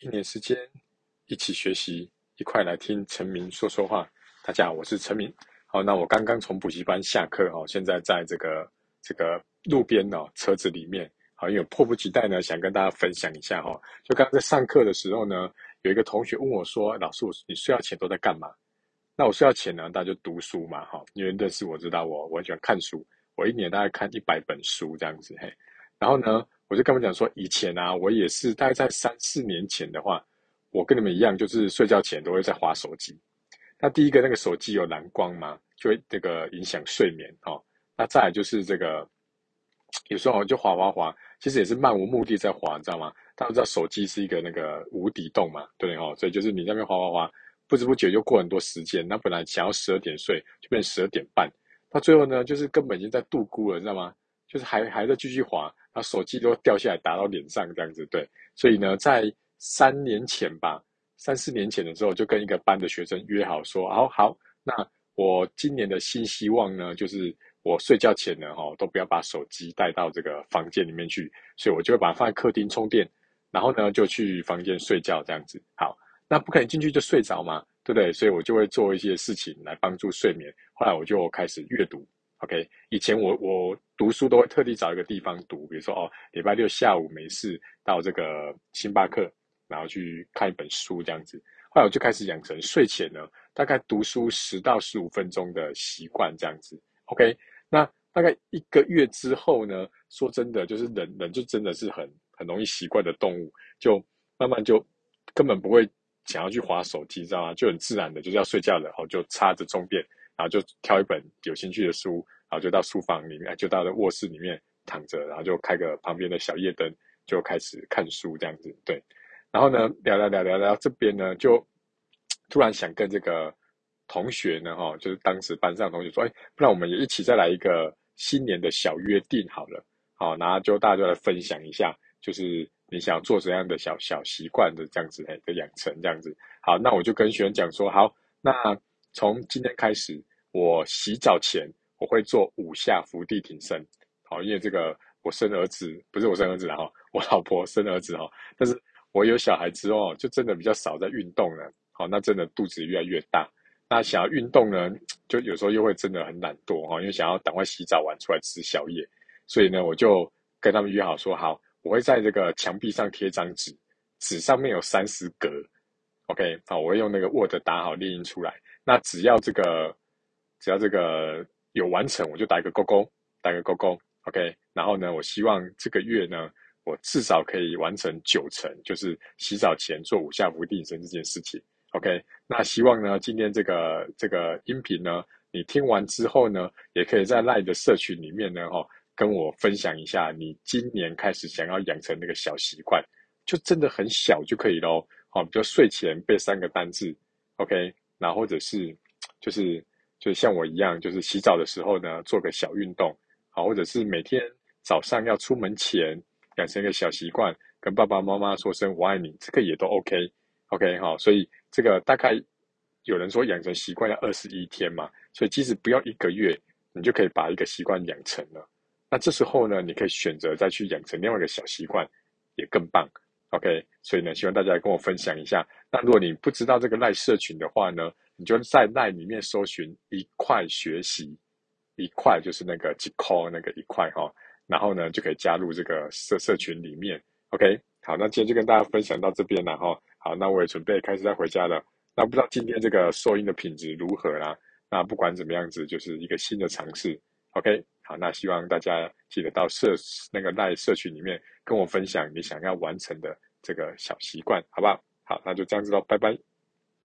一年时间，一起学习，一块来听陈明说说话。大家好，我是陈明。好，那我刚刚从补习班下课哈，现在在这个这个路边哦，车子里面，好，因为迫不及待呢，想跟大家分享一下哈。就刚刚在上课的时候呢，有一个同学问我说：“老师，你睡觉前都在干嘛？”那我睡觉前呢，大家就读书嘛，哈，因为认识我知道我我很喜欢看书，我一年大概看一百本书这样子嘿。然后呢，我就跟他们讲说，以前啊，我也是大概在三四年前的话，我跟你们一样，就是睡觉前都会在滑手机。那第一个那个手机有蓝光嘛，就会这个影响睡眠哦。那再来就是这个，有时候就滑滑滑，其实也是漫无目的在滑，你知道吗？大家知道手机是一个那个无底洞嘛，对哦，所以就是你那边滑滑滑，不知不觉就过很多时间。那本来想要十二点睡，就变十二点半，到最后呢，就是根本已经在度孤了，知道吗？就是还还在继续滑。然后手机都掉下来打到脸上这样子，对，所以呢，在三年前吧，三四年前的时候，就跟一个班的学生约好说，好好，那我今年的新希望呢，就是我睡觉前呢，哈，都不要把手机带到这个房间里面去，所以我就会把它放在客厅充电，然后呢，就去房间睡觉这样子。好，那不可能进去就睡着嘛，对不对？所以我就会做一些事情来帮助睡眠。后来我就开始阅读。OK，以前我我读书都会特地找一个地方读，比如说哦，礼拜六下午没事到这个星巴克，然后去看一本书这样子。后来我就开始养成睡前呢，大概读书十到十五分钟的习惯这样子。OK，那大概一个月之后呢，说真的，就是人人就真的是很很容易习惯的动物，就慢慢就根本不会想要去滑手机，知道吗？就很自然的就是要睡觉了，然后就插着充电。然后就挑一本有兴趣的书，然后就到书房里面，就到了卧室里面躺着，然后就开个旁边的小夜灯，就开始看书这样子。对，然后呢，聊聊聊聊聊，这边呢就突然想跟这个同学呢，哈，就是当时班上的同学说，哎，不然我们也一起再来一个新年的小约定好了，好，然后就大家就来分享一下，就是你想做怎样的小小习惯的这样子，的养成这样子。好，那我就跟学生讲说，好，那。从今天开始，我洗澡前我会做五下伏地挺身，好，因为这个我生儿子不是我生儿子，然后我老婆生儿子哈，但是我有小孩之后就真的比较少在运动了，好，那真的肚子越来越大，那想要运动呢，就有时候又会真的很懒惰哈，因为想要赶快洗澡完出来吃宵夜，所以呢，我就跟他们约好说好，我会在这个墙壁上贴张纸，纸上面有三十格，OK，好，我会用那个 Word 打好列印出来。那只要这个，只要这个有完成，我就打一个勾勾，打一个勾勾，OK。然后呢，我希望这个月呢，我至少可以完成九成，就是洗澡前做五下伏地挺身这件事情，OK。那希望呢，今天这个这个音频呢，你听完之后呢，也可以在 LINE 的社群里面呢，哈，跟我分享一下你今年开始想要养成那个小习惯，就真的很小就可以咯。好，比如睡前背三个单字，OK。然后或者是，就是就像我一样，就是洗澡的时候呢，做个小运动，好，或者是每天早上要出门前养成一个小习惯，跟爸爸妈妈说声我爱你，这个也都 OK，OK 哈。所以这个大概有人说养成习惯要二十一天嘛，所以即使不要一个月，你就可以把一个习惯养成了。那这时候呢，你可以选择再去养成另外一个小习惯，也更棒。OK，所以呢，希望大家跟我分享一下。那如果你不知道这个赖社群的话呢，你就在赖里面搜寻一块学习，一块就是那个 c a l 那个一块哈，然后呢就可以加入这个社社群里面。OK，好，那今天就跟大家分享到这边了哈。好，那我也准备开始要回家了。那不知道今天这个收音的品质如何啦？那不管怎么样子，就是一个新的尝试。OK，好，那希望大家记得到社那个赖社群里面跟我分享你想要完成的这个小习惯，好不好？好，那就这样子喽，拜拜。